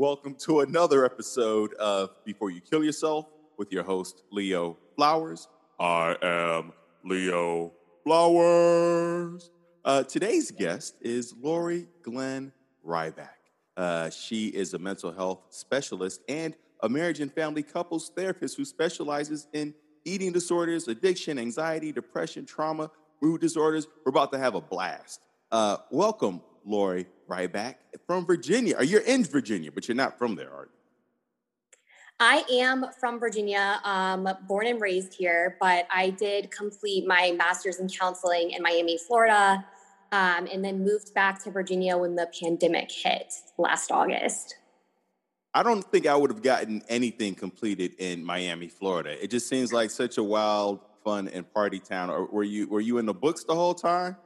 Welcome to another episode of Before You Kill Yourself with your host, Leo Flowers. I am Leo Flowers. Uh, today's guest is Lori Glenn Ryback. Uh, she is a mental health specialist and a marriage and family couples therapist who specializes in eating disorders, addiction, anxiety, depression, trauma, mood disorders. We're about to have a blast. Uh, welcome, Lori Ryback from Virginia. Are you're in Virginia, but you're not from there, are you? I am from Virginia, um, born and raised here, but I did complete my master's in counseling in Miami, Florida, um, and then moved back to Virginia when the pandemic hit last August. I don't think I would have gotten anything completed in Miami, Florida. It just seems like such a wild, fun, and party town. Or were you were you in the books the whole time?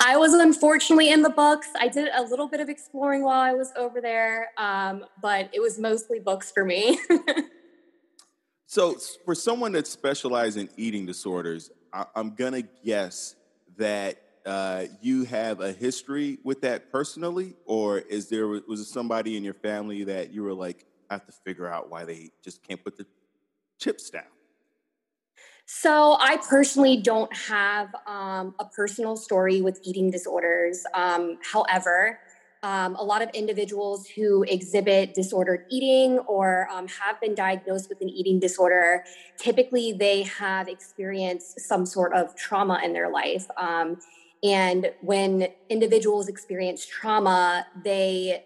I was unfortunately in the books. I did a little bit of exploring while I was over there, um, but it was mostly books for me. so, for someone that specializes in eating disorders, I- am gonna guess that uh, you have a history with that personally, or is there was it somebody in your family that you were like have to figure out why they just can't put the chips down? So, I personally don't have um, a personal story with eating disorders. Um, however, um, a lot of individuals who exhibit disordered eating or um, have been diagnosed with an eating disorder, typically they have experienced some sort of trauma in their life. Um, and when individuals experience trauma, they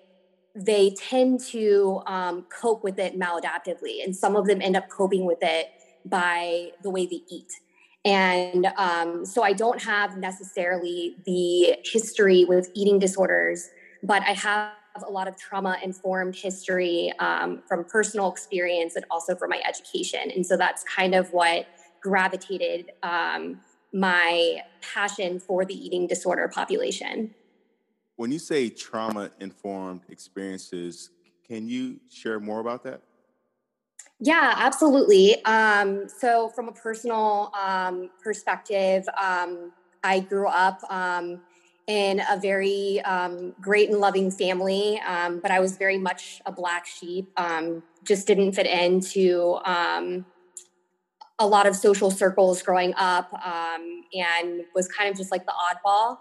they tend to um, cope with it maladaptively, and some of them end up coping with it by the way they eat. And um, so I don't have necessarily the history with eating disorders, but I have a lot of trauma informed history um, from personal experience and also from my education. And so that's kind of what gravitated um, my passion for the eating disorder population. When you say trauma informed experiences, can you share more about that? Yeah, absolutely. Um, so, from a personal um, perspective, um, I grew up um, in a very um, great and loving family, um, but I was very much a black sheep. just didn't fit into a lot of social circles growing up, and was kind of just like the oddball.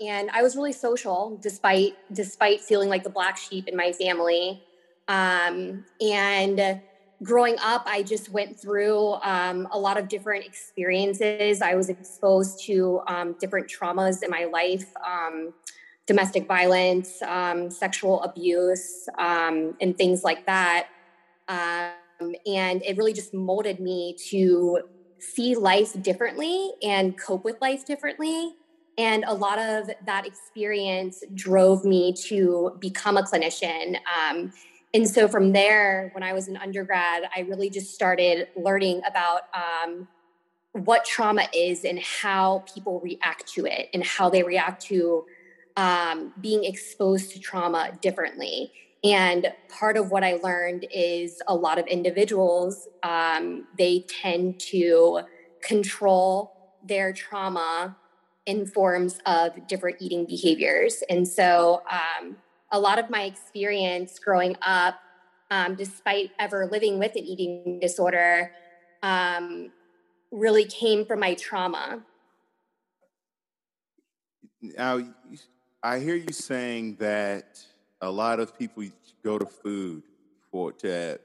and I was really social, despite despite feeling like the black sheep in my family. Um, and growing up, I just went through um, a lot of different experiences. I was exposed to um, different traumas in my life um, domestic violence, um, sexual abuse, um, and things like that. and it really just molded me to see life differently and cope with life differently. And a lot of that experience drove me to become a clinician. Um, and so from there, when I was an undergrad, I really just started learning about um, what trauma is and how people react to it and how they react to um, being exposed to trauma differently. And part of what I learned is a lot of individuals, um, they tend to control their trauma in forms of different eating behaviors. And so um, a lot of my experience growing up, um, despite ever living with an eating disorder, um, really came from my trauma. Now, I hear you saying that a lot of people go to food for to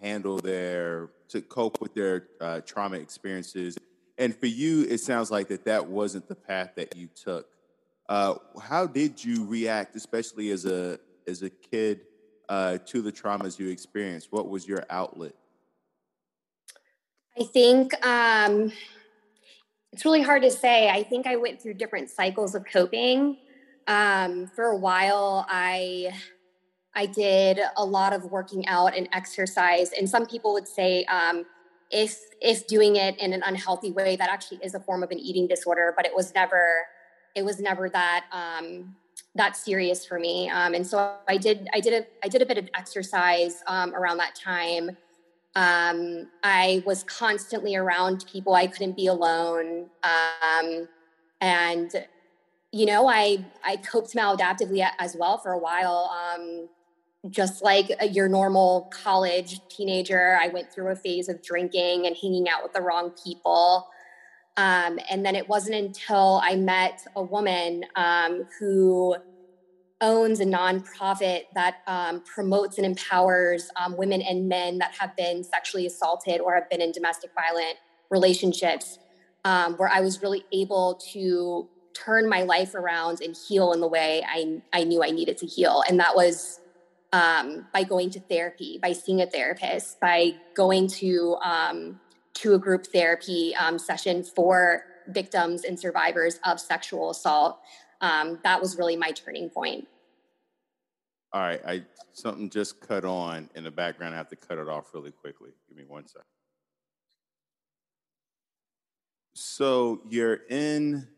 handle their to cope with their uh, trauma experiences, and for you, it sounds like that that wasn't the path that you took. Uh, how did you react, especially as a as a kid, uh, to the traumas you experienced? What was your outlet? I think um, it's really hard to say. I think I went through different cycles of coping. Um, for a while, I I did a lot of working out and exercise, and some people would say um, if if doing it in an unhealthy way, that actually is a form of an eating disorder. But it was never it was never that um, that serious for me. Um, and so I did I did a I did a bit of exercise um, around that time. Um, I was constantly around people. I couldn't be alone. Um, and you know, I I coped maladaptively as well for a while. Um, just like your normal college teenager, I went through a phase of drinking and hanging out with the wrong people. Um, and then it wasn't until I met a woman um, who owns a nonprofit that um, promotes and empowers um, women and men that have been sexually assaulted or have been in domestic violent relationships, um, where I was really able to turn my life around and heal in the way I, I knew I needed to heal. And that was um, by going to therapy, by seeing a therapist, by going to to a group therapy um, session for victims and survivors of sexual assault. Um, that was really my turning point. All right, I something just cut on in the background. I have to cut it off really quickly. Give me one second. So you're in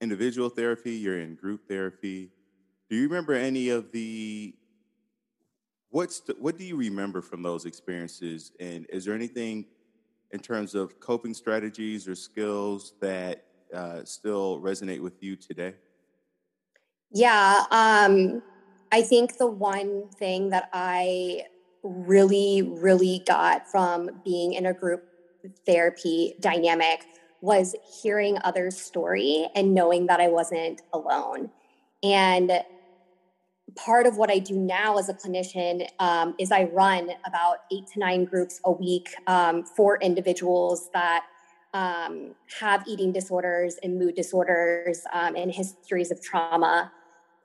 individual therapy, you're in group therapy. Do you remember any of the what's the, what do you remember from those experiences and is there anything in terms of coping strategies or skills that uh, still resonate with you today? Yeah um, i think the one thing that i really really got from being in a group therapy dynamic was hearing others story and knowing that i wasn't alone. And part of what I do now as a clinician um, is I run about eight to nine groups a week um, for individuals that um, have eating disorders and mood disorders um, and histories of trauma.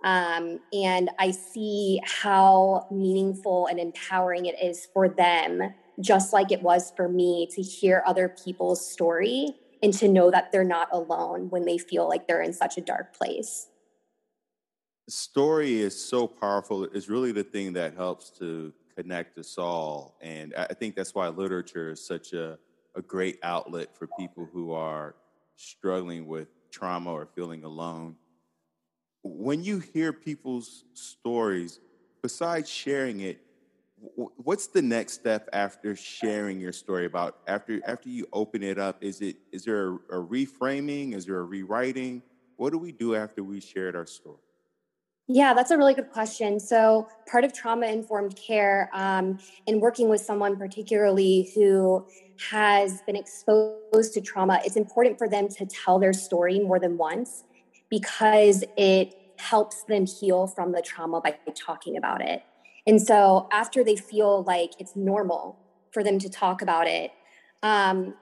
Um, and I see how meaningful and empowering it is for them, just like it was for me to hear other people's story and to know that they're not alone when they feel like they're in such a dark place story is so powerful. It's really the thing that helps to connect us all. And I think that's why literature is such a, a great outlet for people who are struggling with trauma or feeling alone. When you hear people's stories, besides sharing it, what's the next step after sharing your story about after after you open it up is it is there a, a reframing is there a rewriting what do we do after we shared our story yeah, that's a really good question. So, part of trauma informed care um, in working with someone, particularly who has been exposed to trauma, it's important for them to tell their story more than once because it helps them heal from the trauma by talking about it. And so, after they feel like it's normal for them to talk about it, um,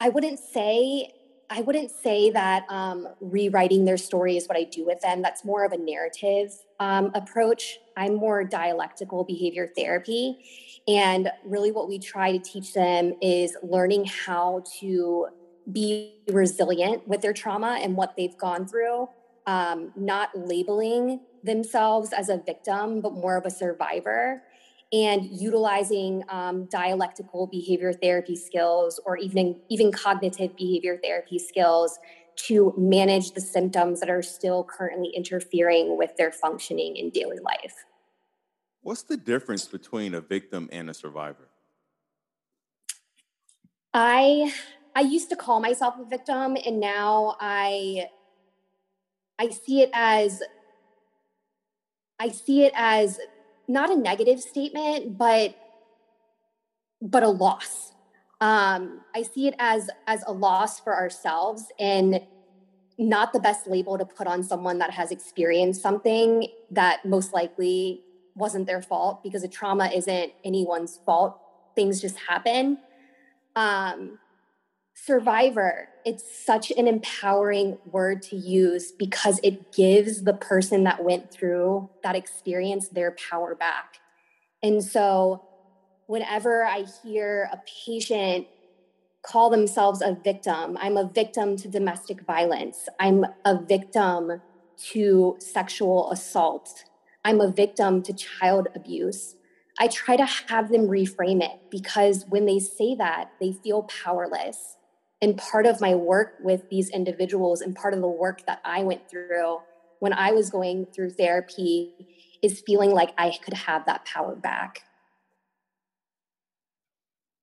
I wouldn't say I wouldn't say that um, rewriting their story is what I do with them. That's more of a narrative um, approach. I'm more dialectical behavior therapy. And really, what we try to teach them is learning how to be resilient with their trauma and what they've gone through, um, not labeling themselves as a victim, but more of a survivor and utilizing um, dialectical behavior therapy skills or even even cognitive behavior therapy skills to manage the symptoms that are still currently interfering with their functioning in daily life. What's the difference between a victim and a survivor? I I used to call myself a victim and now I I see it as I see it as not a negative statement, but but a loss. Um, I see it as as a loss for ourselves and not the best label to put on someone that has experienced something that most likely wasn't their fault because a trauma isn't anyone's fault. Things just happen. Um, survivor it's such an empowering word to use because it gives the person that went through that experience their power back. And so whenever i hear a patient call themselves a victim i'm a victim to domestic violence. I'm a victim to sexual assault. I'm a victim to child abuse. I try to have them reframe it because when they say that, they feel powerless. And part of my work with these individuals and part of the work that I went through when I was going through therapy is feeling like I could have that power back.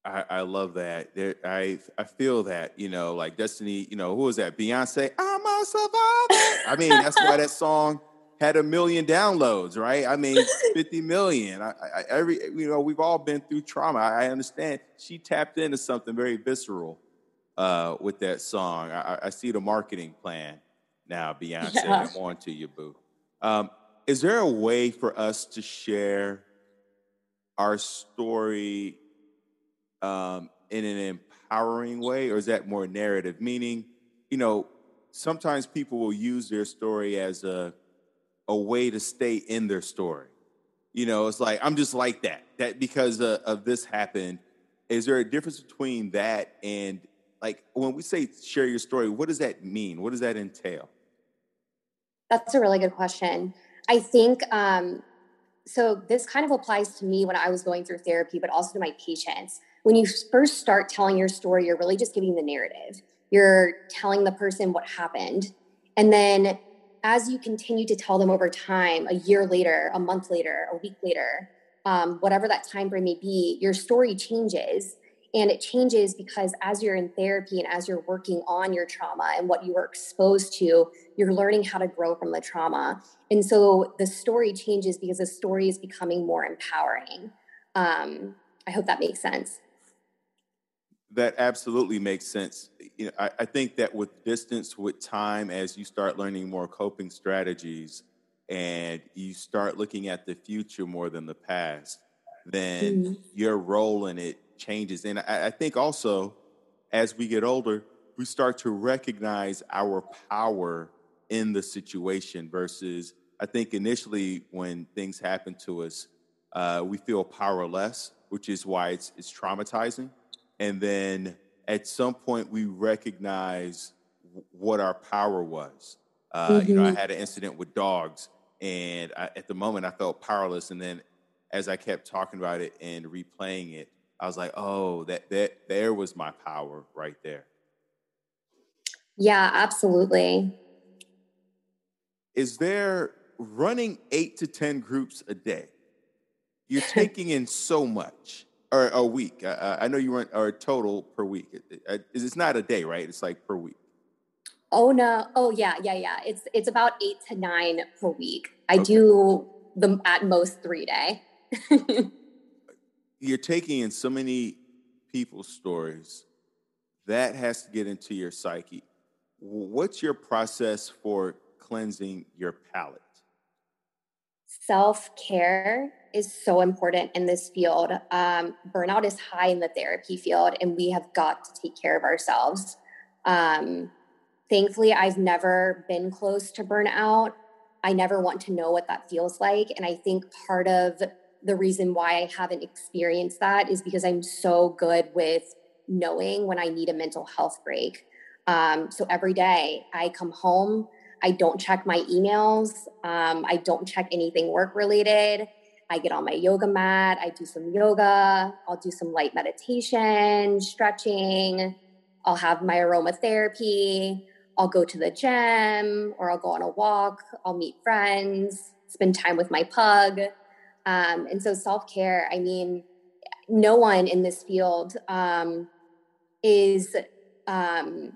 I, I love that. There, I I feel that you know, like Destiny. You know, who was that? Beyonce. I'm a survivor. I mean, that's why that song had a million downloads, right? I mean, 50 million. I, I, every you know, we've all been through trauma. I, I understand. She tapped into something very visceral uh, with that song. I, I, see the marketing plan now, Beyonce. Yeah. I'm on to you, boo. Um, is there a way for us to share our story um, in an empowering way, or is that more narrative? Meaning, you know, sometimes people will use their story as a a way to stay in their story. You know, it's like I'm just like that. That because uh, of this happened. Is there a difference between that and like when we say share your story? What does that mean? What does that entail? That's a really good question. I think um, so. This kind of applies to me when I was going through therapy, but also to my patients when you first start telling your story, you're really just giving the narrative. You're telling the person what happened. And then as you continue to tell them over time, a year later, a month later, a week later, um, whatever that time frame may be, your story changes. And it changes because as you're in therapy and as you're working on your trauma and what you were exposed to, you're learning how to grow from the trauma. And so the story changes because the story is becoming more empowering. Um, I hope that makes sense. That absolutely makes sense. You know, I, I, think that with distance, with time, as you start learning more coping strategies and you start looking at the future more than the past, then mm-hmm. your role in it changes. And I, I think also, as we get older, we start to recognize our power in the situation versus I think initially when things happen to us, uh, we feel powerless, which is why it's, it's traumatizing and then at some point we recognize what our power was. Uh, mm-hmm. You know, I mm-hmm. had an incident with dogs, and I, at the moment I felt powerless. And then as I kept talking about it and replaying it, I was like, "Oh, that that there was my power right there." Yeah, absolutely. Is there running eight to ten groups a day? You're taking in so much or a week. I, I know you run or total per week. It's not a day, right? It's like per week. Oh no! Oh yeah, yeah, yeah. It's it's about eight to nine per week. I okay. do the at most three day. You're taking in so many people's stories that has to get into your psyche. What's your process for cleansing your palate? Self care is so important in this field. Um, burnout is high in the therapy field, and we have got to take care of ourselves. Um, thankfully, I've never been close to burnout. I never want to know what that feels like. And I think part of the reason why I haven't experienced that is because I'm so good with knowing when I need a mental health break. Um, so every day I come home, I don't check my emails, um, I don't check anything work related. I get on my yoga mat, I do some yoga, I'll do some light meditation, stretching, I'll have my aromatherapy, I'll go to the gym or I'll go on a walk, I'll meet friends, spend time with my pug. Um, and so self care, I mean, no one in this field um, is, um,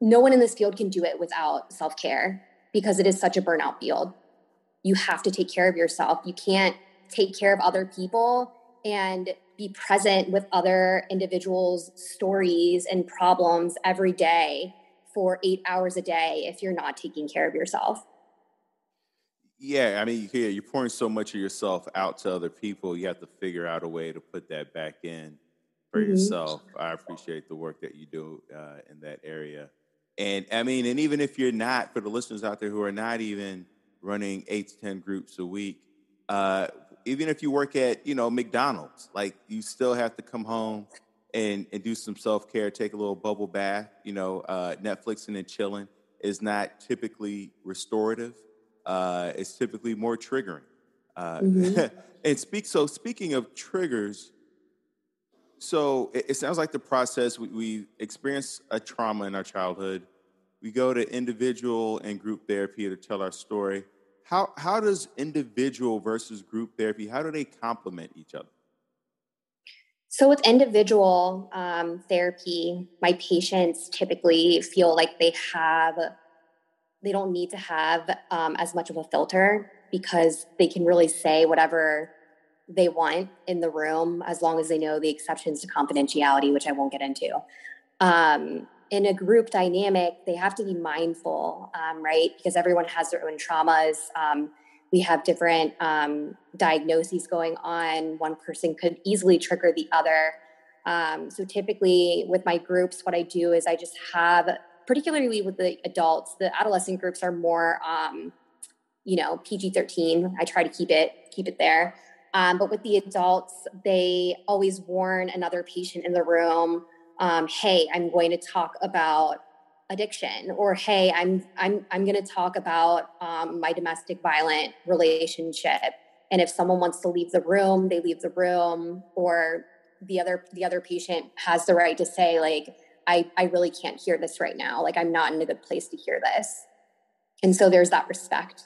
no one in this field can do it without self care because it is such a burnout field. You have to take care of yourself. You can't take care of other people and be present with other individuals' stories and problems every day for eight hours a day if you're not taking care of yourself. Yeah, I mean, yeah, you're pouring so much of yourself out to other people. You have to figure out a way to put that back in for mm-hmm. yourself. I appreciate the work that you do uh, in that area. And I mean, and even if you're not, for the listeners out there who are not even running eight to 10 groups a week, uh, even if you work at you know McDonald's, like you still have to come home and and do some self care, take a little bubble bath. You know, uh, Netflixing and chilling is not typically restorative. Uh, it's typically more triggering. Uh, mm-hmm. and speak so speaking of triggers, so it, it sounds like the process we, we experience a trauma in our childhood. We go to individual and group therapy to tell our story how, how does individual versus group therapy, how do they complement each other? So, with individual um, therapy, my patients typically feel like they have, they don't need to have um, as much of a filter because they can really say whatever they want in the room as long as they know the exceptions to confidentiality, which I won't get into. Um, in a group dynamic, they have to be mindful, um, right? Because everyone has their own traumas. Um, we have different um, diagnoses going on. One person could easily trigger the other. Um, so typically, with my groups, what I do is I just have, particularly with the adults, the adolescent groups are more, um, you know, PG thirteen. I try to keep it keep it there. Um, but with the adults, they always warn another patient in the room. Um, hey, I'm going to talk about addiction or hey i'm i'm i'm going to talk about um, my domestic violent relationship and if someone wants to leave the room they leave the room or the other the other patient has the right to say like i i really can't hear this right now like i'm not in a good place to hear this and so there's that respect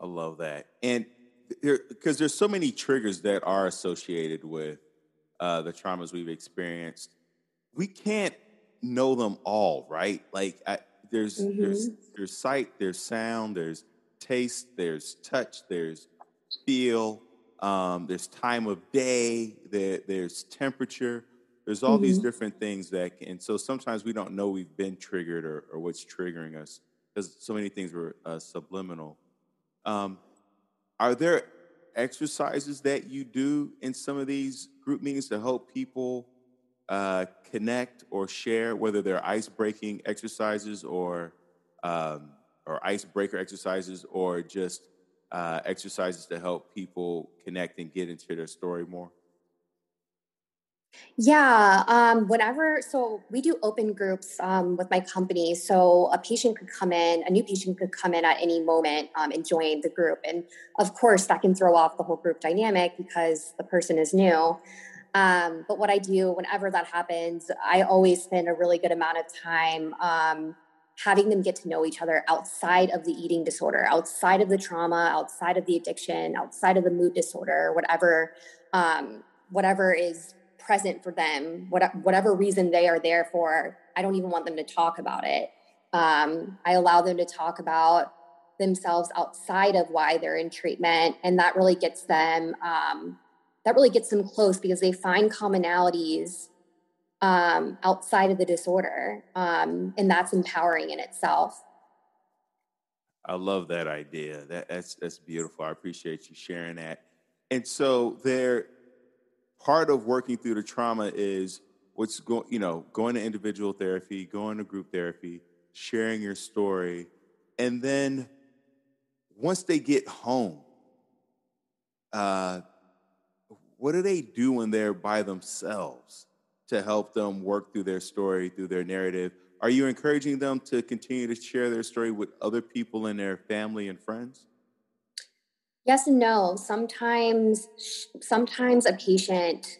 i love that and there because there's so many triggers that are associated with uh, the traumas we've experienced we can't know them all, right? Like I, there's mm-hmm. there's there's sight, there's sound, there's taste, there's touch, there's feel, um, there's time of day, there, there's temperature. There's all mm-hmm. these different things that, can, and so sometimes we don't know we've been triggered or, or what's triggering us because so many things were uh, subliminal. Um, are there exercises that you do in some of these group meetings to help people uh, connect or share, whether they're ice breaking exercises or um, or icebreaker exercises, or just uh, exercises to help people connect and get into their story more? Yeah, um, whenever, so we do open groups um, with my company. So a patient could come in, a new patient could come in at any moment um, and join the group. And of course, that can throw off the whole group dynamic because the person is new. Um, but what I do whenever that happens, I always spend a really good amount of time um, having them get to know each other outside of the eating disorder, outside of the trauma, outside of the addiction, outside of the mood disorder, whatever, um, whatever is present for them, what, whatever reason they are there for. I don't even want them to talk about it. Um, I allow them to talk about themselves outside of why they're in treatment, and that really gets them um, that really gets them close because they find commonalities um, outside of the disorder. Um, and that's empowering in itself. I love that idea. That, that's that's beautiful. I appreciate you sharing that. And so there part of working through the trauma is what's going, you know, going to individual therapy, going to group therapy, sharing your story, and then once they get home, uh, what do they do when they're by themselves to help them work through their story, through their narrative? Are you encouraging them to continue to share their story with other people in their family and friends? Yes and no. Sometimes, sometimes a patient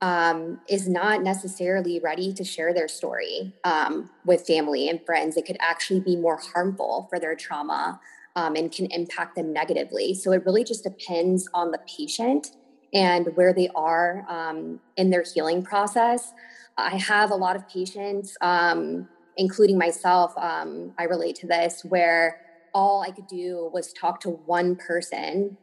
um, is not necessarily ready to share their story um, with family and friends. It could actually be more harmful for their trauma um, and can impact them negatively. So it really just depends on the patient and where they are um, in their healing process. I have a lot of patients, um, including myself, um, I relate to this, where all I could do was talk to one person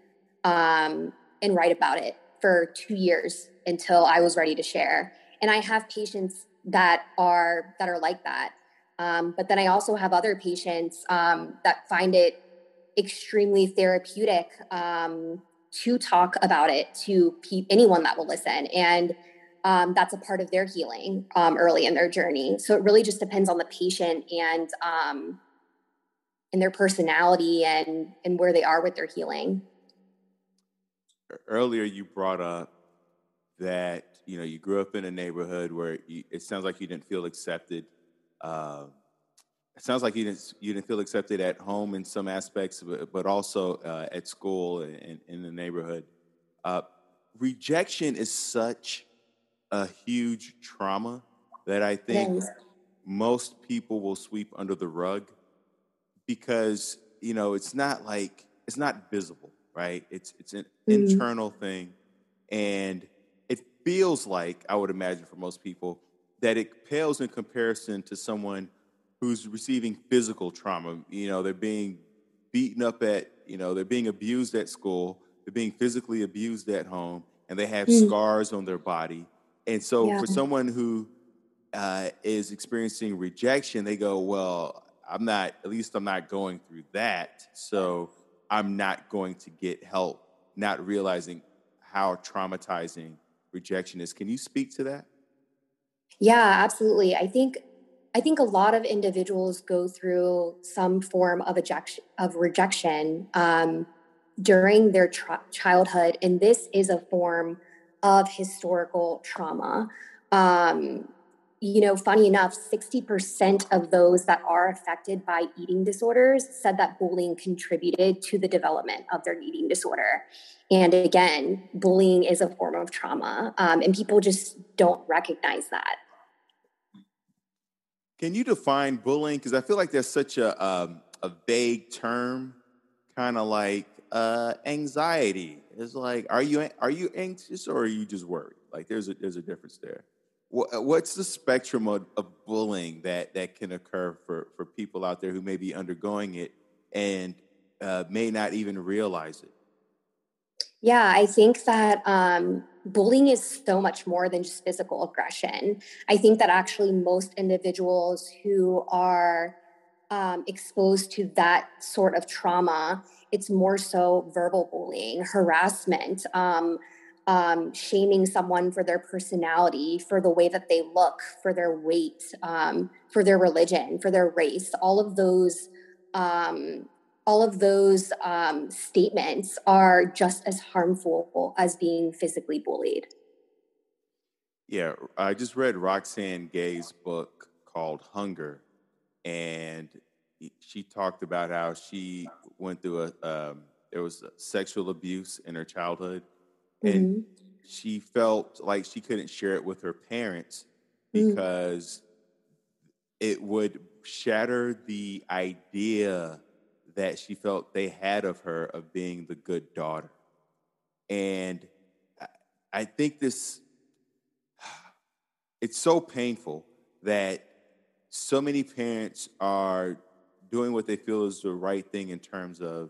um, and write about it for two years until I was ready to share. And I have patients that are that are like that. Um, but then I also have other patients um, that find it extremely therapeutic um, to talk about it to pe- anyone that will listen. And um, that's a part of their healing um, early in their journey. So it really just depends on the patient and um, and their personality and and where they are with their healing. Earlier, you brought up that you know you grew up in a neighborhood where you, it sounds like you didn't feel accepted. Uh, it sounds like you didn't you didn't feel accepted at home in some aspects, but, but also uh, at school and in the neighborhood. Uh, rejection is such a huge trauma that I think yes. most people will sweep under the rug because you know it's not like it's not visible, right? It's it's an mm-hmm. internal thing, and it feels like, I would imagine for most people, that it pales in comparison to someone who's receiving physical trauma. You know, they're being beaten up at, you know, they're being abused at school, they're being physically abused at home, and they have mm. scars on their body. And so yeah. for someone who uh, is experiencing rejection, they go, well, I'm not, at least I'm not going through that. So I'm not going to get help, not realizing how traumatizing rejection is. Can you speak to that? Yeah, absolutely. I think I think a lot of individuals go through some form of ejection of rejection um, during their childhood, and this is a form of historical trauma. Um, you know, funny enough, 60% of those that are affected by eating disorders said that bullying contributed to the development of their eating disorder. And again, bullying is a form of trauma, um, and people just don't recognize that. Can you define bullying? Because I feel like there's such a, um, a vague term, kind of like uh, anxiety. It's like, are you are you anxious or are you just worried? Like, there's a there's a difference there. Uh, what's the spectrum of, of, bullying that that can occur for for people out there who may be undergoing it and uh, may not even realize it? Yeah, I think that um, bullying is so much more than just physical aggression. I think that actually most individuals who are um, exposed to that sort of trauma, it's more so verbal bullying, harassment, um, um, shaming someone for their personality, for the way that they look, for their weight, um, for their religion, for their race. All of those, um, all of those um, statements are just as harmful as being physically bullied. Yeah, I just read Roxane Gay's book called Hunger, and she talked about how she went through a um, there was sexual abuse in her childhood and mm-hmm. she felt like she couldn't share it with her parents mm. because mm. it would shatter the idea that she felt they had of her of being the good daughter and i think this it's so painful that so many parents are doing what they feel is the right thing in terms of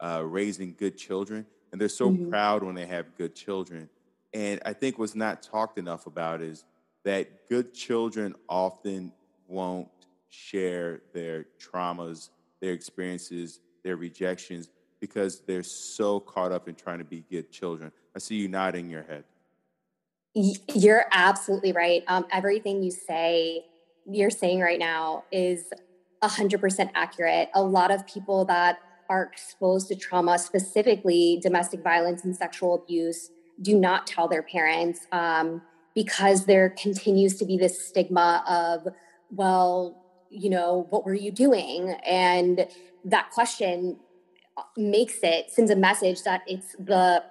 uh, raising good children and they're so mm-hmm. proud when they have good children. And I think what's not talked enough about is that good children often won't share their traumas, their experiences, their rejections because they're so caught up in trying to be good children. I see you nodding your head. You're absolutely right. Um, everything you say, you're saying right now is 100% accurate. A lot of people that are exposed to trauma, specifically domestic violence and sexual abuse, do not tell their parents um, because there continues to be this stigma of, well, you know, what were you doing? And that question makes it, sends a message that it's the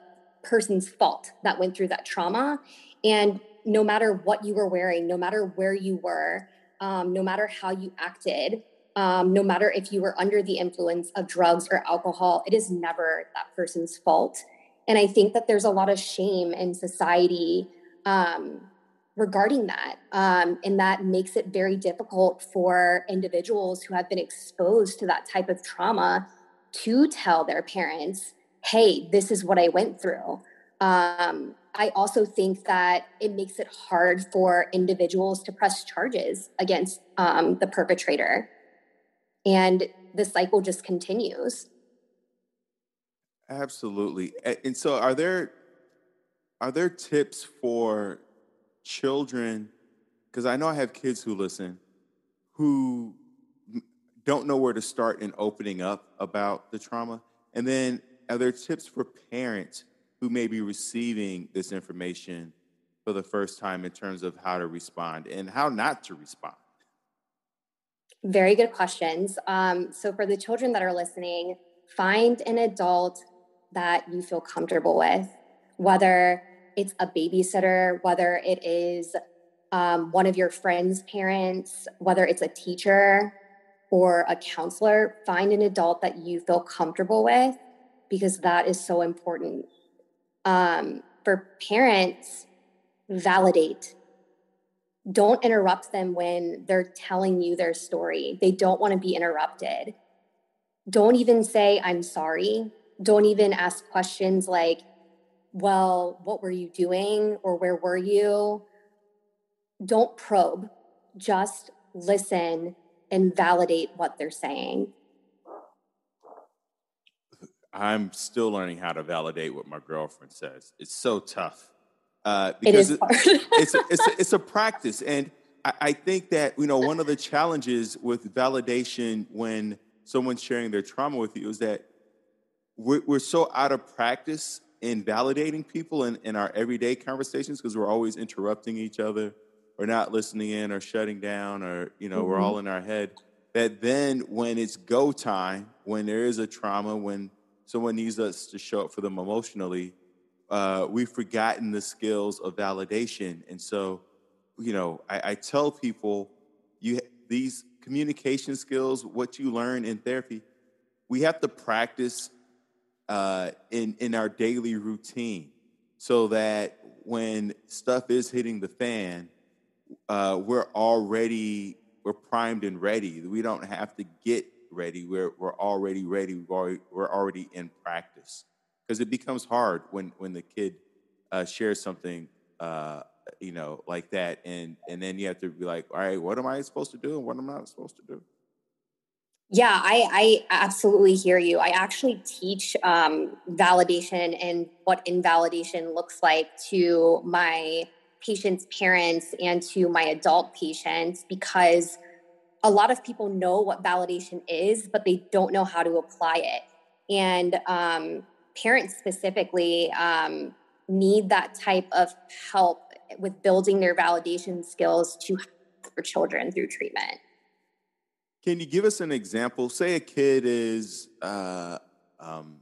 person's fault that went through that trauma. And no matter what you were wearing, no matter where you were, um, no matter how you acted, um, no matter if you were under the influence of drugs or alcohol, it is never that person's fault. And I think that there's a lot of shame in society um, regarding that. Um, and that makes it very difficult for individuals who have been exposed to that type of trauma to tell their parents, hey, this is what I went through. Um, I also think that it makes it hard for individuals to press charges against um, the perpetrator and the cycle just continues. Absolutely. And so are there are there tips for children because i know i have kids who listen who don't know where to start in opening up about the trauma? And then are there tips for parents who may be receiving this information for the first time in terms of how to respond and how not to respond very good questions. Um, so, for the children that are listening, find an adult that you feel comfortable with, whether it's a babysitter, whether it is um, one of your friends' parents, whether it's a teacher or a counselor. Find an adult that you feel comfortable with because that is so important. Um, for parents, validate. Don't interrupt them when they're telling you their story. They don't want to be interrupted. Don't even say, I'm sorry. Don't even ask questions like, well, what were you doing or where were you? Don't probe, just listen and validate what they're saying. I'm still learning how to validate what my girlfriend says. It's so tough uh, because it is it, it's, a, it's, a, it's a practice, and I, I think that you know one of the challenges with validation when someone's sharing their trauma with you is that we're, we're so out of practice in validating people in, in our everyday conversations because we're always interrupting each other or not listening in or shutting down or you know mm-hmm. we're all in our head. That then when it's go time when there is a trauma when someone needs us to show up for them emotionally uh, we've forgotten the skills of validation and so you know i, I tell people you these communication skills what you learn in therapy we have to practice uh, in in our daily routine so that when stuff is hitting the fan uh, we're already we're primed and ready. We don't have to get ready. We're we're already ready. We're already, we're already in practice because it becomes hard when when the kid uh, shares something uh, you know like that, and and then you have to be like, all right, what am I supposed to do and what am I not supposed to do? Yeah, I, I absolutely hear you. I actually teach um, validation and what invalidation looks like to my patients' parents and to my adult patients because a lot of people know what validation is, but they don't know how to apply it. And um, parents specifically um, need that type of help with building their validation skills to for children through treatment. Can you give us an example? Say a kid is uh, um,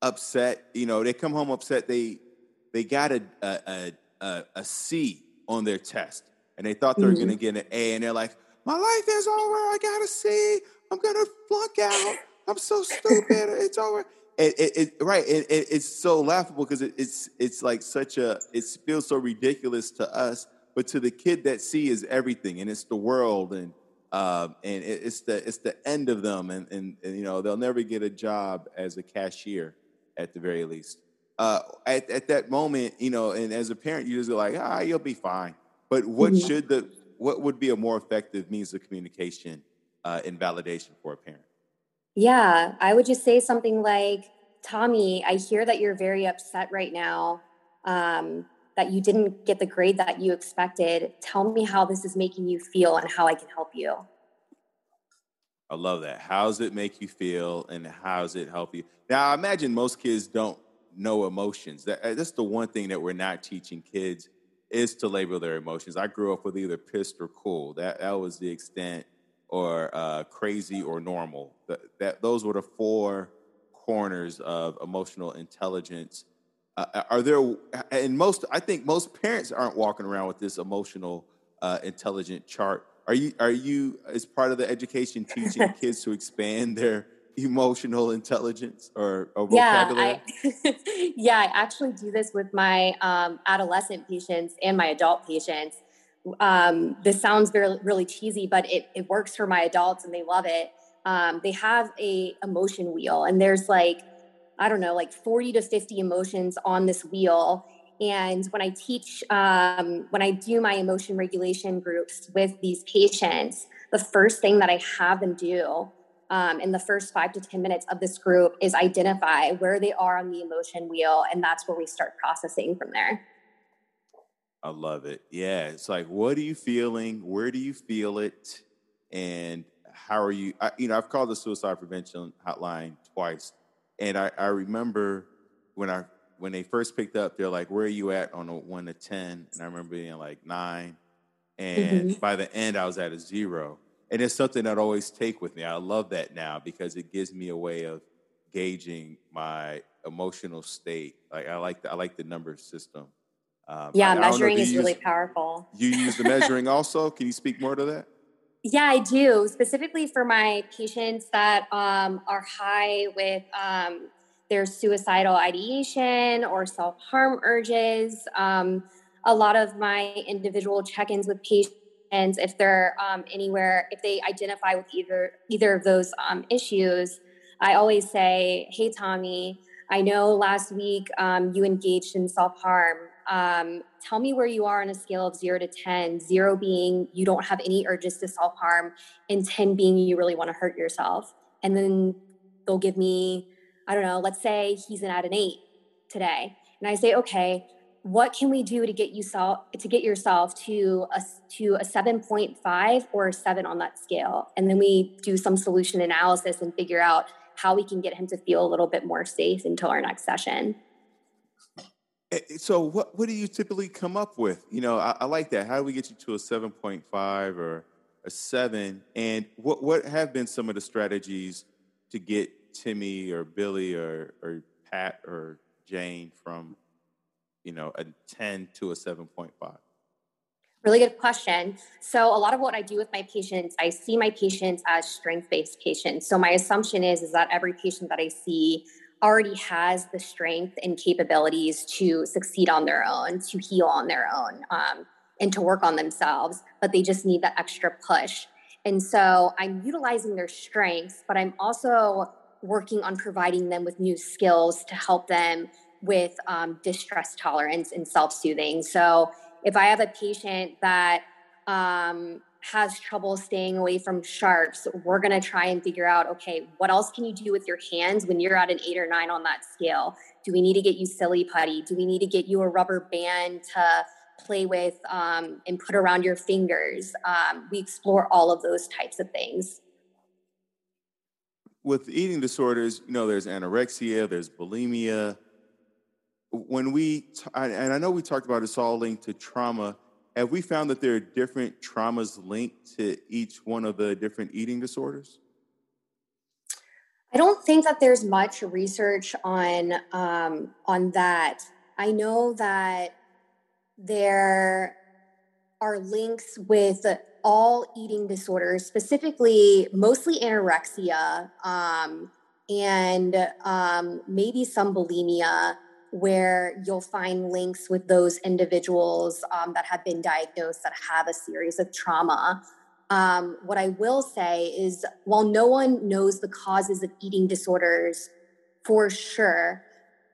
upset. You know, they come home upset. They they got a, a, a, a C on their test and they thought they were mm-hmm. going to get an A and they're like, my life is over. I got a C. I'm going to flunk out. I'm so stupid. it's over. It, it, it, right. It, it's so laughable because it's it's like such a it feels so ridiculous to us, but to the kid that is everything, and it's the world, and um, and it's the it's the end of them, and, and, and you know they'll never get a job as a cashier at the very least uh, at, at that moment, you know, and as a parent, you just like, ah, you'll be fine. But what mm-hmm. should the what would be a more effective means of communication uh, and validation for a parent? Yeah, I would just say something like, Tommy, I hear that you're very upset right now. Um, that you didn't get the grade that you expected. Tell me how this is making you feel and how I can help you. I love that. How does it make you feel and how does it help you? Now, I imagine most kids don't know emotions. That, uh, that's the one thing that we're not teaching kids is to label their emotions. I grew up with either pissed or cool. That that was the extent, or uh, crazy or normal. That, that those were the four corners of emotional intelligence. Uh, uh are there? And most, I think most parents aren't walking around with this emotional uh, intelligent chart. Are you? Are you as part of the education teaching kids to expand their emotional intelligence or, or vocabulary? Yeah, I, yeah, I actually do this with my um, adolescent patients and my adult patients. Um, this sounds very really cheesy, but it, it works for my adults and they love it. Um, they have a emotion wheel, and there's like I don't know, like 40 to 50 emotions on this wheel. And when I teach, um, when I do my emotion regulation groups with these patients, the first thing that I have them do um, in the first five to 10 minutes of this group is identify where they are on the emotion wheel. And that's where we start processing from there. I love it. Yeah. It's like, what are you feeling? Where do you feel it? And how are you? I, you know, I've called the suicide prevention hotline twice. And I, I remember when I, when they first picked up, they're like, where are you at on a one to 10? And I remember being like nine. And mm-hmm. by the end, I was at a zero and it's something that I always take with me. I love that now because it gives me a way of gauging my emotional state. Like I like the, I like the number system. Um, yeah, I, measuring I is use, really powerful. You use the measuring also. Can you speak more to that? Yeah, I do. Specifically for my patients that um, are high with um, their suicidal ideation or self harm urges. Um, a lot of my individual check-ins with patients if they're um, anywhere if they identify with either either of those um, issues i always say hey tommy i know last week um, you engaged in self-harm um, tell me where you are on a scale of 0 to 10 0 being you don't have any urges to self-harm and 10 being you really want to hurt yourself. And then they'll give me i don't know let's say he's an at an 8 today and i say okay what can we do to get you self to get yourself to a to a 7.5 or a 7 on that scale? And then we do some solution analysis and figure out how we can get him to feel a little bit more safe until our next session Eh, eh, so what what do you typically come up with you know i, I like that how do we get you to a 7.5 or a 7 and what what have been some of the strategies to get timmy or billy or or pat or jane from you know, a 10 to a 7.5? Really good question. So a lot of what I do with my patients, I see my patients as strength-based patients. So my assumption is is that every patient that I see already has the strength and capabilities to succeed on their own, to heal on their own, um, and to work on themselves, but they just need that extra push. And so I'm utilizing their strengths, but I'm also working on providing them with new skills to help them with um, distress tolerance and self soothing. So, if I have a patient that um, has trouble staying away from sharps, we're going to try and figure out okay, what else can you do with your hands when you're at an eight or nine on that scale? Do we need to get you silly putty? Do we need to get you a rubber band to play with um, and put around your fingers? Um, we explore all of those types of things. With eating disorders, you know, there's anorexia, there's bulimia, when we, and I know we talked about it's all linked to trauma, have we found that there are different traumas linked to each one of the different eating disorders? I don't think that there's much research on um, on that. I know that there are links with all eating disorders, specifically mostly anorexia um, and um, maybe some bulimia where you'll find links with those individuals um, that have been diagnosed that have a series of trauma. Um, what I will say is, while no one knows the causes of eating disorders for sure,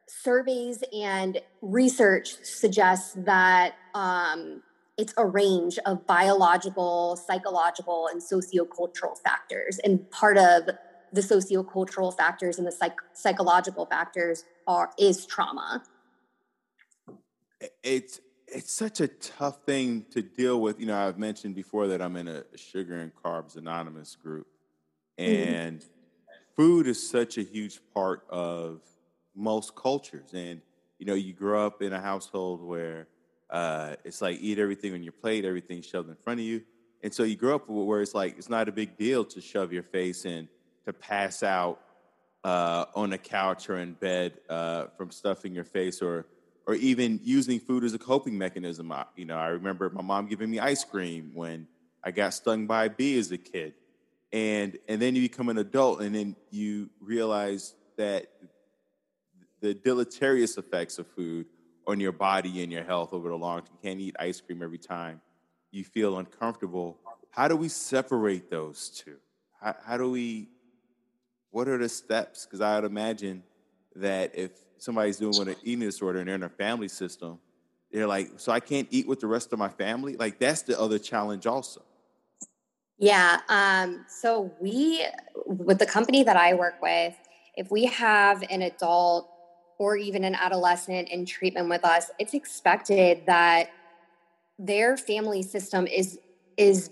surveys and research suggests that um, it's a range of biological, psychological, and sociocultural factors. And part of the sociocultural factors and the psych- psychological factors are is trauma. It's it's such a tough thing to deal with. You know, I've mentioned before that I'm in a sugar and carbs anonymous group, mm-hmm. and mm-hmm. food is such a huge part of most cultures. And you know, you grow up in a household where uh, it's like eat everything on your plate, everything shoved in front of you. And so you grow up where it's like it's not a big deal to shove your face in to pass out uh, on a couch or in bed uh, from stuffing your face or or even using food as a coping mechanism. I, you know, I remember my mom giving me ice cream when I got stung by a bee as a kid. And and then you become an adult and then you realize that the deleterious effects of food on your body and your health over the long term. You can't eat ice cream every time you feel uncomfortable. How do we separate those two? How, how do we what are the steps? Because I would imagine that if somebody's doing with an eating disorder and they're in a family system, they're like, so I can't eat with the rest of my family. Like that's the other challenge also. Yeah. Um, so we, with the company that I work with, if we have an adult or even an adolescent in treatment with us, it's expected that their family system is is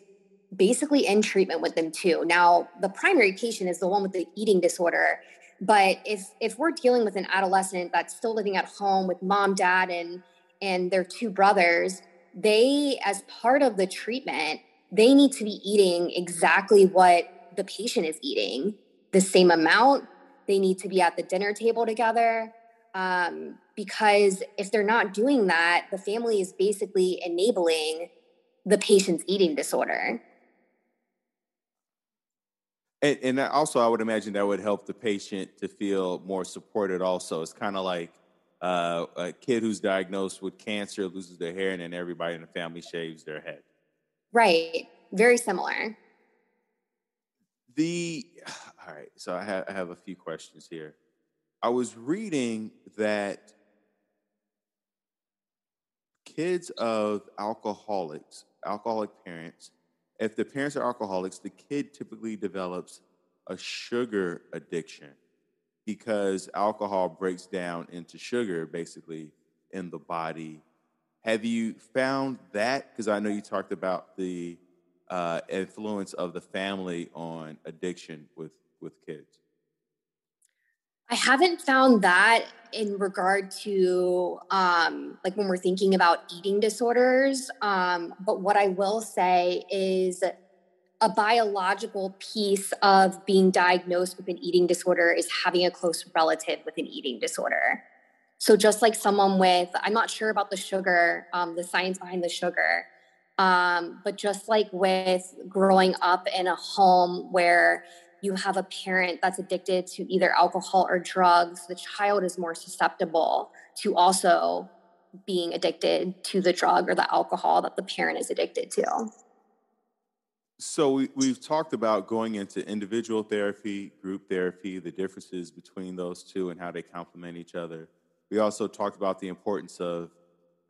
basically in treatment with them too. Now, the primary patient is the one with the eating disorder, but if if we're dealing with an adolescent that's still living at home with mom, dad, and and their two brothers, they as part of the treatment, they need to be eating exactly what the patient is eating, the same amount. They need to be at the dinner table together. Um, because if they're not doing that, the family is basically enabling the patient's eating disorder. And, and also, I would imagine that would help the patient to feel more supported. Also, it's kind of like uh, a kid who's diagnosed with cancer loses their hair, and then everybody in the family shaves their head. Right. Very similar. The all right. So I have, I have a few questions here. I was reading that kids of alcoholics, alcoholic parents, if the parents are alcoholics, the kid typically develops a sugar addiction because alcohol breaks down into sugar basically in the body. Have you found that? Because I know you talked about the uh, influence of the family on addiction with, with kids. I haven't found that in regard to um, like when we're thinking about eating disorders. Um, but what I will say is a biological piece of being diagnosed with an eating disorder is having a close relative with an eating disorder. So just like someone with, I'm not sure about the sugar, um, the science behind the sugar, um, but just like with growing up in a home where you have a parent that's addicted to either alcohol or drugs, the child is more susceptible to also being addicted to the drug or the alcohol that the parent is addicted to. So we, we've talked about going into individual therapy, group therapy, the differences between those two and how they complement each other. We also talked about the importance of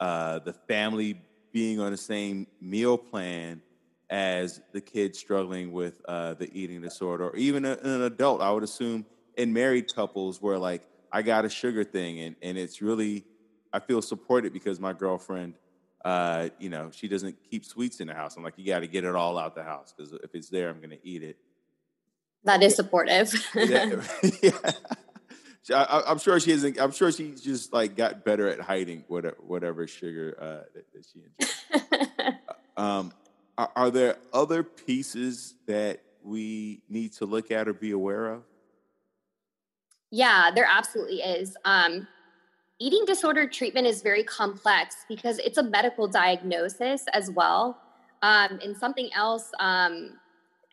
uh, the family being on the same meal plan as the kid struggling with uh, the eating disorder, or even a, an adult. I would assume in married couples where like I got a sugar thing, and and it's really I feel supported because my girlfriend, uh, you know, she doesn't keep sweets in the house. I'm like, you got to get it all out the house because if it's there, I'm going to eat it. That is supportive. yeah. I, am sure she isn't. I'm sure she just like got better at hiding whatever whatever sugar uh, that, that she enjoys. um, are, are there other pieces that we need to look at or be aware of? Yeah, there absolutely is. Um, eating disorder treatment is very complex because it's a medical diagnosis as well. Um, and something else um,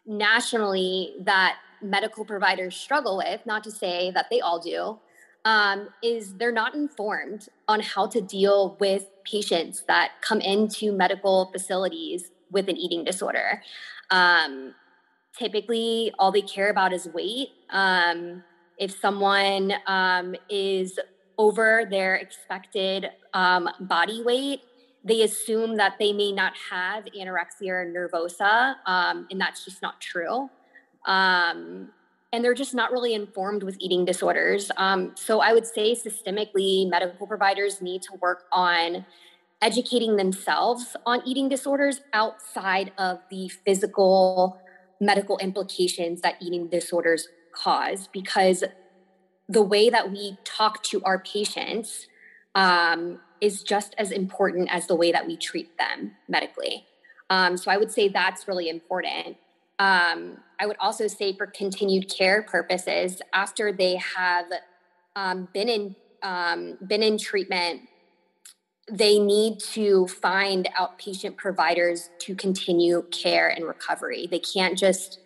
nationally that medical providers struggle with, not to say that they all do, um, is they're not informed on how to deal with patients that come into medical facilities with an eating disorder. Um, typically, all they care about is weight. Um, if someone um, is over their expected um, body weight, they assume that they may not have anorexia nervosa, um, and that's just not true. And they're just not really informed with eating disorders. Um, so I would say systemically, medical providers need to work on educating themselves on eating disorders outside of the physical medical implications that eating disorders cause because the way that we talk to our patients um, is just as important as the way that we treat them medically. Um, so I would say that's really important. Um, I would also say for continued care purposes, after they have um, been in um, been in treatment they need to find outpatient providers to continue care and recovery. They can't just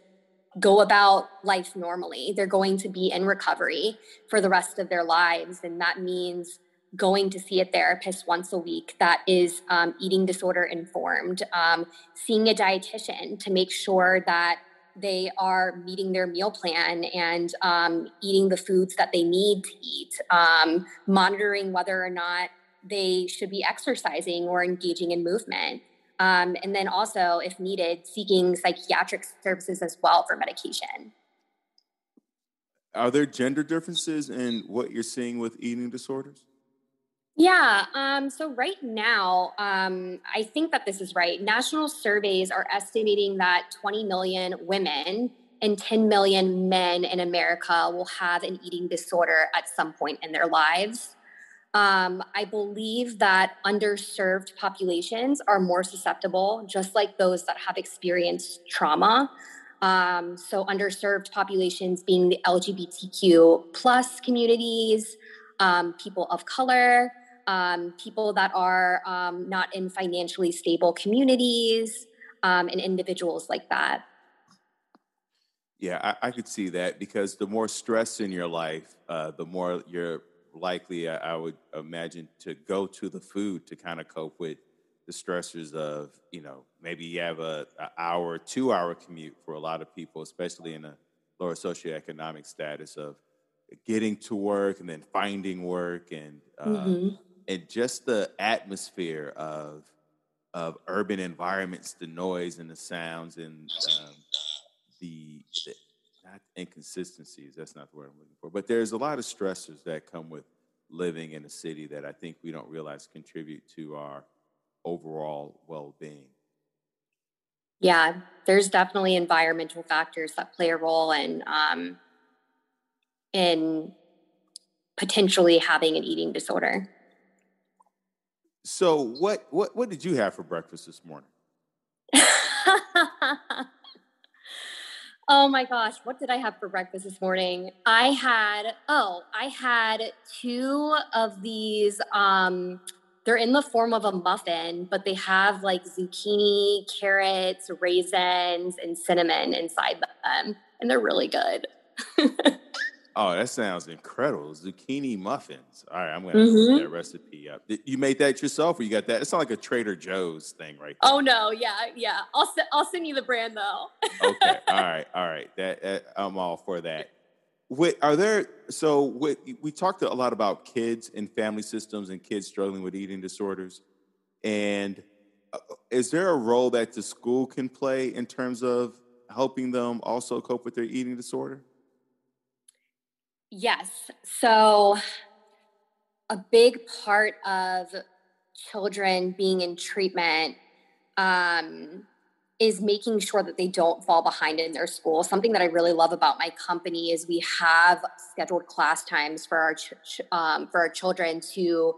go about life normally. They're going to be in recovery for the rest of their lives. And that means going to see a therapist once a week that is um, eating disorder informed, um, seeing a dietitian to make sure that they are meeting their meal plan and um, eating the foods that they need to eat, um, monitoring whether or not they should be exercising or engaging in movement. Um, and then also, if needed, seeking psychiatric services as well for medication. Are there gender differences in what you're seeing with eating disorders? Yeah. Um, so right now, um, I think that this is right. National surveys are estimating that 20 million women and 10 million men in America will have an eating disorder at some point in their lives. Um, I believe that underserved populations are more susceptible, just like those that have experienced trauma. Um, so, underserved populations being the LGBTQ plus communities, um, people of color, um, people that are um, not in financially stable communities, um, and individuals like that. Yeah, I, I, could see that because the more stress in your life, uh, the more you're likely, I, I would imagine, to go to the food to kind of cope with the stressors of, you know, maybe you have a, a hour, two hour commute for a lot of people, especially in a lower socioeconomic status of getting to work and then finding work and uh, mm-hmm. and just the atmosphere of of urban environments, the noise and the sounds and um, the, the not inconsistencies. That's not the word I'm looking for. But there's a lot of stressors that come with living in a city that I think we don't realize contribute to our overall well-being. Yeah, there's definitely environmental factors that play a role in um, in potentially having an eating disorder. So, what what what did you have for breakfast this morning? oh my gosh, what did I have for breakfast this morning? I had oh, I had two of these um they're in the form of a muffin, but they have like zucchini, carrots, raisins, and cinnamon inside them, and they're really good. oh, that sounds incredible! Zucchini muffins. All right, I'm gonna mm-hmm. look that recipe up. You made that yourself, or you got that? It's not like a Trader Joe's thing, right? There. Oh no, yeah, yeah. I'll I'll send you the brand though. okay, all right, all right. That, that I'm all for that. What, are there so what, we talked a lot about kids and family systems and kids struggling with eating disorders and uh, is there a role that the school can play in terms of helping them also cope with their eating disorder yes so a big part of children being in treatment um, is making sure that they don't fall behind in their school. Something that I really love about my company is we have scheduled class times for our ch- um, for our children to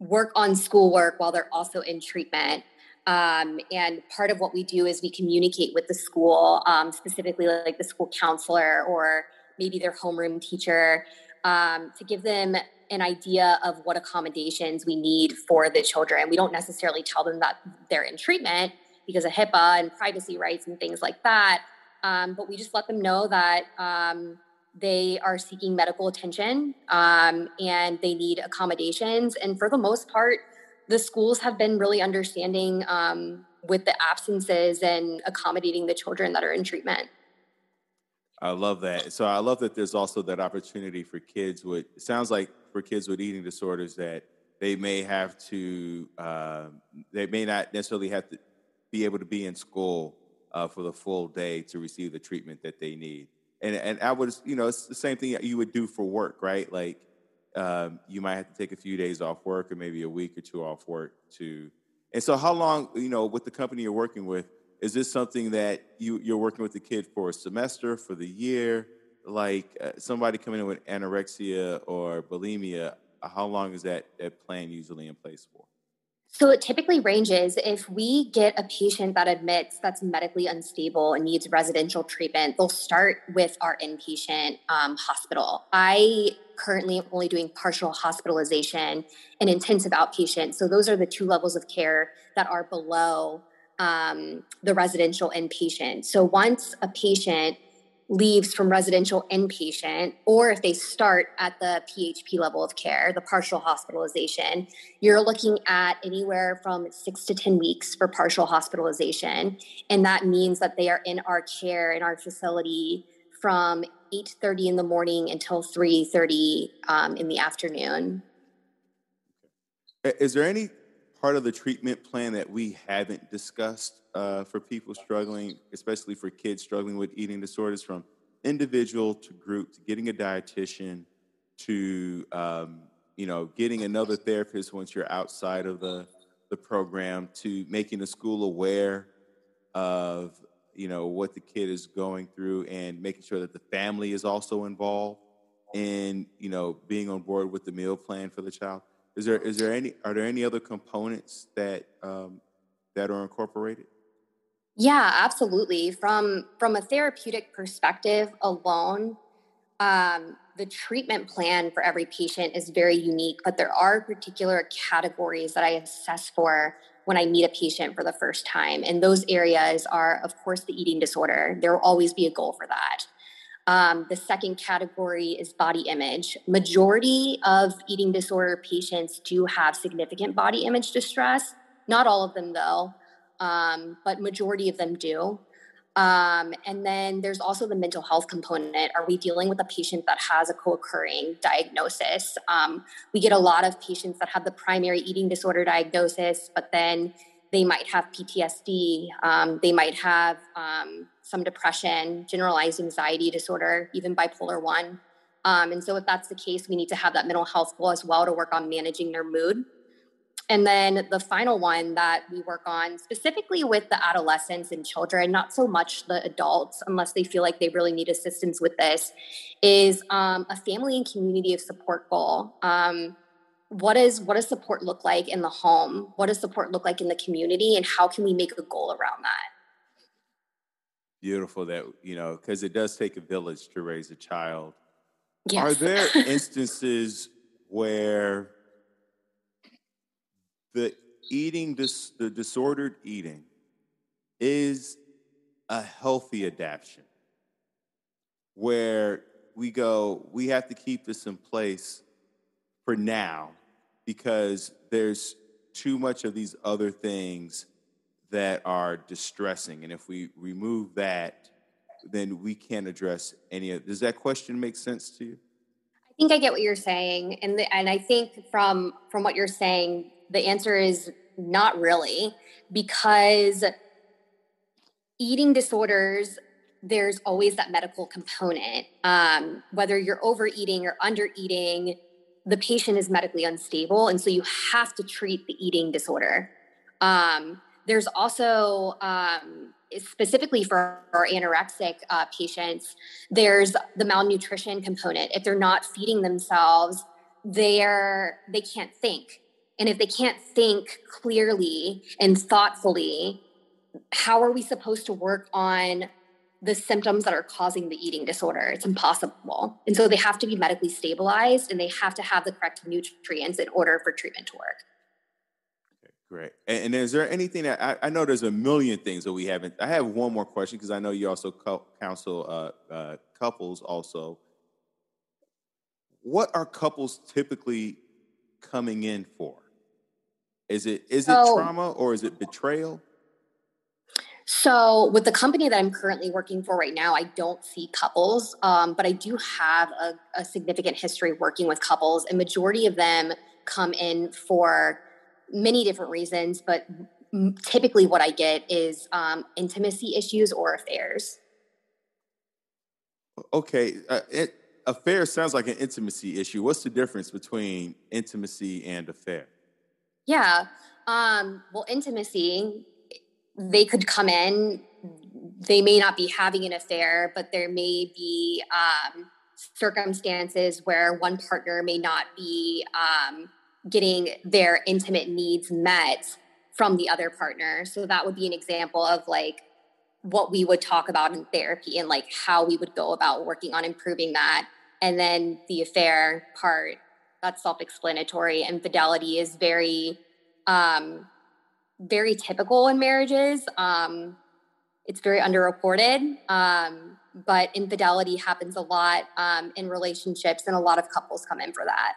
work on schoolwork while they're also in treatment. Um, and part of what we do is we communicate with the school, um, specifically like the school counselor or maybe their homeroom teacher, um, to give them an idea of what accommodations we need for the children. We don't necessarily tell them that they're in treatment because of HIPAA and privacy rights and things like that. Um, but we just let them know that um, they are seeking medical attention um, and they need accommodations. And for the most part, the schools have been really understanding um, with the absences and accommodating the children that are in treatment. I love that. So I love that there's also that opportunity for kids with, it sounds like for kids with eating disorders that they may have to, uh, they may not necessarily have to be able to be in school uh, for the full day to receive the treatment that they need. And and I would, you know, it's the same thing you would do for work, right? Like um, you might have to take a few days off work or maybe a week or two off work to. And so, how long, you know, with the company you're working with, is this something that you you're working with the kid for a semester, for the year? Like uh, somebody coming in with anorexia or bulimia, how long is that, that plan usually in place for? So it typically ranges if we get a patient that admits that's medically unstable and needs residential treatment, they'll start with our inpatient um, hospital. I currently am only doing partial hospitalization and intensive outpatient. So those are the two levels of care that are below um, the residential inpatient. So once a patient leaves from residential inpatient, or if they start at the PHP level of care, the partial hospitalization, you're looking at anywhere from six to 10 weeks for partial hospitalization. And that means that they are in our care, in our facility from 8.30 in the morning until 3.30 um, in the afternoon. Is there any part of the treatment plan that we haven't discussed uh, for people struggling, especially for kids struggling with eating disorders, from individual to group to getting a dietitian to um, you know getting another therapist once you're outside of the the program to making the school aware of you know what the kid is going through and making sure that the family is also involved in you know being on board with the meal plan for the child is there is there any are there any other components that um, that are incorporated? Yeah, absolutely. From from a therapeutic perspective alone, um, the treatment plan for every patient is very unique, but there are particular categories that I assess for when I meet a patient for the first time. And those areas are, of course, the eating disorder. There will always be a goal for that. Um, the second category is body image. Majority of eating disorder patients do have significant body image distress. Not all of them, though, um, but majority of them do. Um, and then there's also the mental health component. Are we dealing with a patient that has a co occurring diagnosis? Um, we get a lot of patients that have the primary eating disorder diagnosis, but then they might have PTSD, um, they might have um, some depression, generalized anxiety disorder, even bipolar 1. Um, and so, if that's the case, we need to have that mental health goal as well to work on managing their mood. And then the final one that we work on specifically with the adolescents and children, not so much the adults, unless they feel like they really need assistance with this, is um, a family and community of support goal. Um, what is what does support look like in the home? What does support look like in the community, and how can we make a goal around that? Beautiful that you know because it does take a village to raise a child. Yes. Are there instances where the eating dis- the disordered eating is a healthy adaptation where we go we have to keep this in place for now because there's too much of these other things that are distressing and if we remove that then we can't address any of does that question make sense to you i think i get what you're saying and the, and i think from from what you're saying the answer is not really, because eating disorders, there's always that medical component. Um, whether you're overeating or undereating, the patient is medically unstable. And so you have to treat the eating disorder. Um, there's also, um, specifically for our anorexic uh, patients, there's the malnutrition component. If they're not feeding themselves, they're they can't think and if they can't think clearly and thoughtfully, how are we supposed to work on the symptoms that are causing the eating disorder? It's impossible. And so they have to be medically stabilized and they have to have the correct nutrients in order for treatment to work. Great. And, and is there anything that I, I, know there's a million things that we haven't? I have one more question because I know you also co- counsel uh, uh, couples also. What are couples typically coming in for? Is it is it so, trauma or is it betrayal? So, with the company that I'm currently working for right now, I don't see couples, um, but I do have a, a, significant history working with couples. and majority of them come in for many different reasons, but typically what I get is um, intimacy issues or affairs. Okay, uh, it, affair sounds like an intimacy issue. What's the difference between intimacy and affair? Yeah. Um, well, intimacy, they could come in, they may not be having an affair, but there may be um, circumstances where one partner may not be um, getting their intimate needs met from the other partner. So that would be an example of like what we would talk about in therapy and like how we would go about working on improving that. And then the affair part that's self-explanatory. Infidelity is very, um, very typical in marriages. Um, it's very underreported, um, but infidelity happens a lot um, in relationships, and a lot of couples come in for that.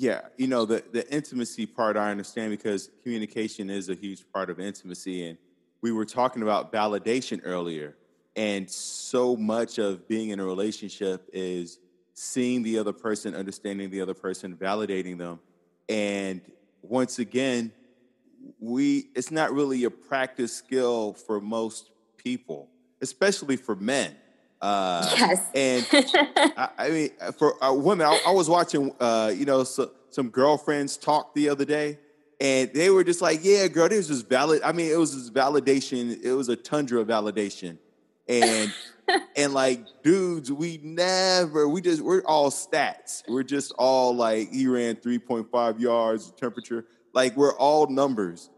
Yeah, you know the the intimacy part I understand because communication is a huge part of intimacy, and we were talking about validation earlier, and so much of being in a relationship is seeing the other person, understanding the other person, validating them. And once again, we it's not really a practice skill for most people, especially for men. Uh, yes. And I, I, mean, for uh, women, I, I, was watching, uh, you know, so, some girlfriends talk the other day, and they were just like, "Yeah, girl, this is valid." I mean, it was this validation. It was a tundra validation, and and like dudes, we never, we just, we're all stats. We're just all like, he ran 3.5 yards, temperature. Like we're all numbers.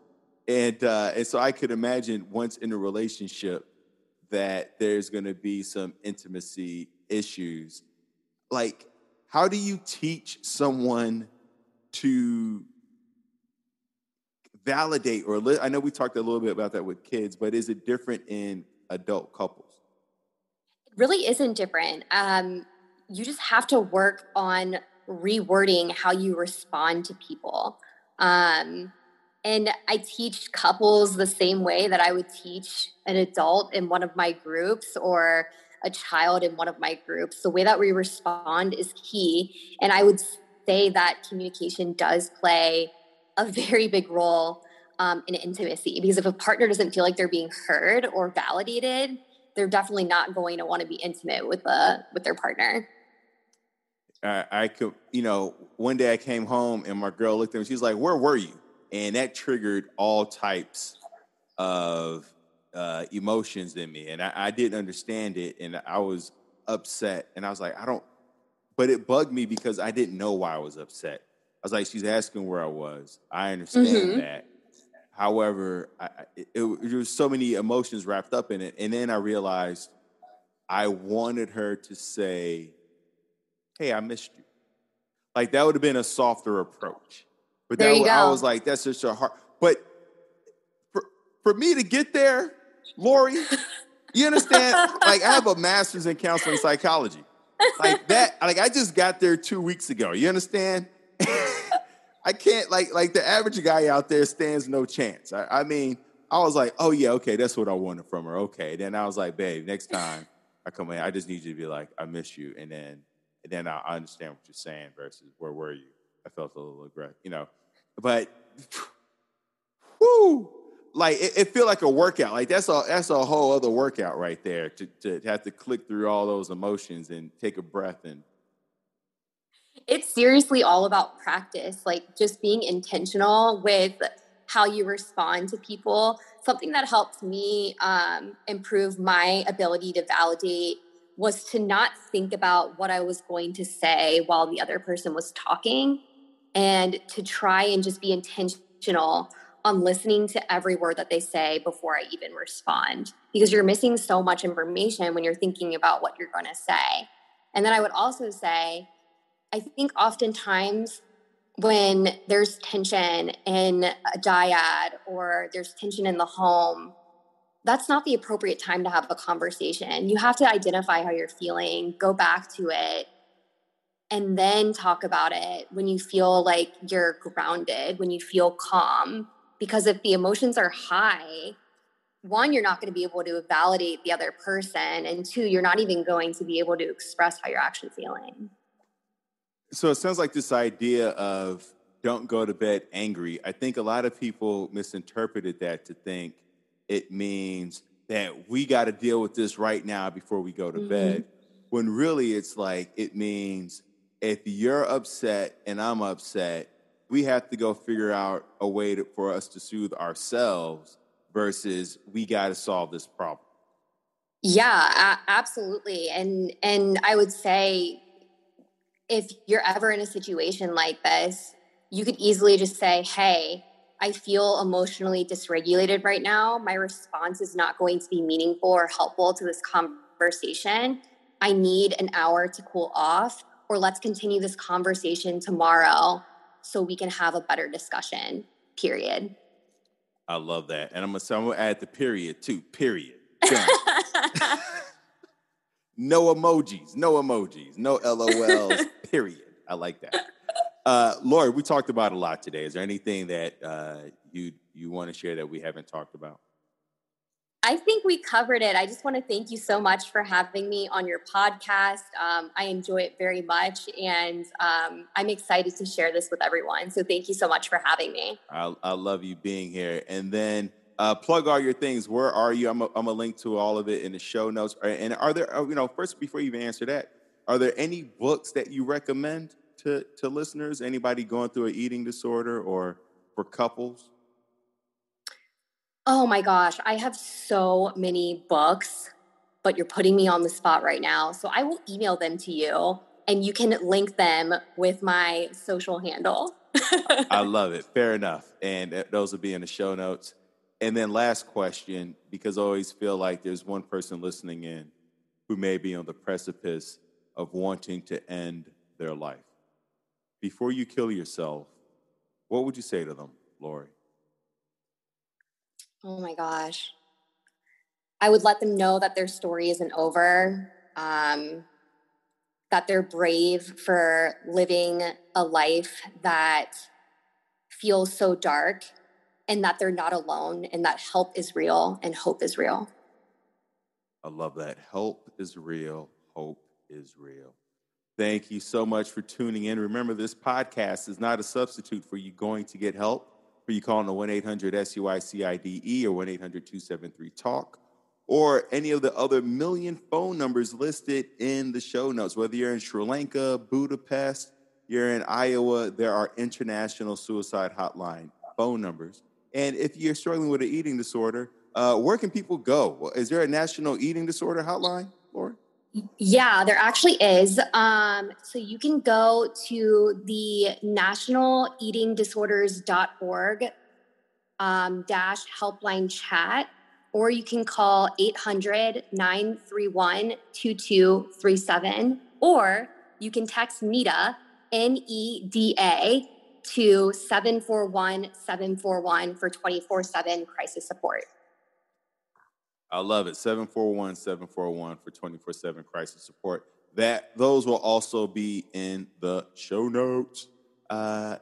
And, uh, and so I could imagine once in a relationship that there's going to be some intimacy issues. Like, how do you teach someone to validate or li- I know we talked a little bit about that with kids, but is it different in adult couples? It really isn't different. Um, you just have to work on rewording how you respond to people. Um, and I teach couples the same way that I would teach an adult in one of my groups or a child in one of my groups. The way that we respond is key. And I would say that communication does play a very big role um, in intimacy because if a partner doesn't feel like they're being heard or validated, they're definitely not going to want to be intimate with the with their partner. I, I could, you know, one day I came home and my girl looked at me. She's like, "Where were you?" And that triggered all types of uh, emotions in me, and I, I didn't understand it, and I was upset, and I was like, "I don't," but it bugged me because I didn't know why I was upset. I was like, "She's asking where I was." I understand mm-hmm. that. However, I, it, it, there was so many emotions wrapped up in it, and then I realized I wanted her to say hey, I missed you. Like that would have been a softer approach. But there that, I was like, that's just a hard. But for, for me to get there, Lori, you understand? like I have a master's in counseling psychology. Like that, like I just got there two weeks ago. You understand? I can't like like the average guy out there stands no chance. I, I, mean, I was like, oh yeah, okay, that's what I wanted from her. Okay. Then I was like, babe, next time I come in, I just need you to be like, I miss you. And then and then I understand what you're saying versus where were you? I felt a little aggressive, you know. But whoo, like it, it feel like a workout. Like that's a that's a whole other workout right there to, to have to click through all those emotions and take a breath and it's seriously all about practice, like just being intentional with how you respond to people. Something that helps me um, improve my ability to validate was to not think about what I was going to say while the other person was talking and to try and just be intentional on listening to every word that they say before I even respond because you're missing so much information when you're thinking about what you're going to say. And then I would also say, I think oftentimes when there's tension in a dyad or there's tension in the home, that's not the appropriate time to have a conversation. You have to identify how you're feeling, go back to it, and then talk about it when you feel like you're grounded, when you feel calm. Because if the emotions are high, one, you're not going to be able to validate the other person. And two, you're not even going to be able to express how you're actually feeling. So it sounds like this idea of don't go to bed angry. I think a lot of people misinterpreted that to think it means that we got to deal with this right now before we go to mm-hmm. bed. When really it's like, it means if you're upset and I'm upset, we have to go figure out a way to, for us to soothe ourselves versus we got to solve this problem. Yeah, absolutely. And and I would say if you're ever in a situation like this, you could easily just say, "Hey, I feel emotionally dysregulated right now. My response is not going to be meaningful or helpful to this conversation. I need an hour to cool off, or let's continue this conversation tomorrow so we can have a better discussion. Period. I love that. And I'm gonna, I'm gonna add the period too. Period. no emojis, no emojis, no LOLs, period. I like that. Uh, Lori, we talked about a lot today. Is there anything that uh, you you want to share that we haven't talked about? I think we covered it. I just want to thank you so much for having me on your podcast. Um, I enjoy it very much, and um, I'm excited to share this with everyone. So thank you so much for having me. I, I love you being here. And then uh, plug all your things. Where are you? I'm gonna link to all of it in the show notes. And are there, uh, you know, first before you even answer that, are there any books that you recommend? to, to listeners? Anybody going through an eating disorder or for couples? Oh my gosh, I have so many books, but you're putting me on the spot right now. So I will email them to you and you can link them with my social handle. I love it. Fair enough. And uh, those will be in the show notes. And then, last question, because I always feel like there's one person listening in who may be on the precipice of wanting to end their life before you kill yourself, what would you say to them, Lori? Oh my gosh. I would let them know that their story isn't over. um, that they're brave for living a life that feels so dark and that they're not alone and that help is real and hope is real. I love that. Help is real, hope is real. Thank you so much for tuning in. Remember, this podcast is not a substitute for you going to get help, you calling the 1 800 SUICIDE or 1 800 273 TALK or any of the other million phone numbers listed in the show notes. Whether you're in Sri Lanka, Budapest, you're in Iowa, there are international suicide hotline phone numbers. And if you're struggling with an eating disorder, uh, where can people go? Is there a national eating disorder hotline? Yeah, there actually is. Um, so you can go to the nationaleatingdisorders.org um, dash helpline chat or you can call 800 931 2237, or you can text NEDA, N E D A, to 741 741 for 24 7 crisis support. I love it. 741 741 for 24 7 crisis support. That those will also be in the show notes. Uh,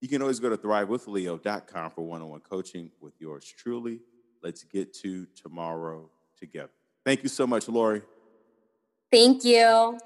you can always go to thrivewithleo.com for one on one coaching with yours truly. Let's get to tomorrow together. Thank you so much, Lori. Thank you.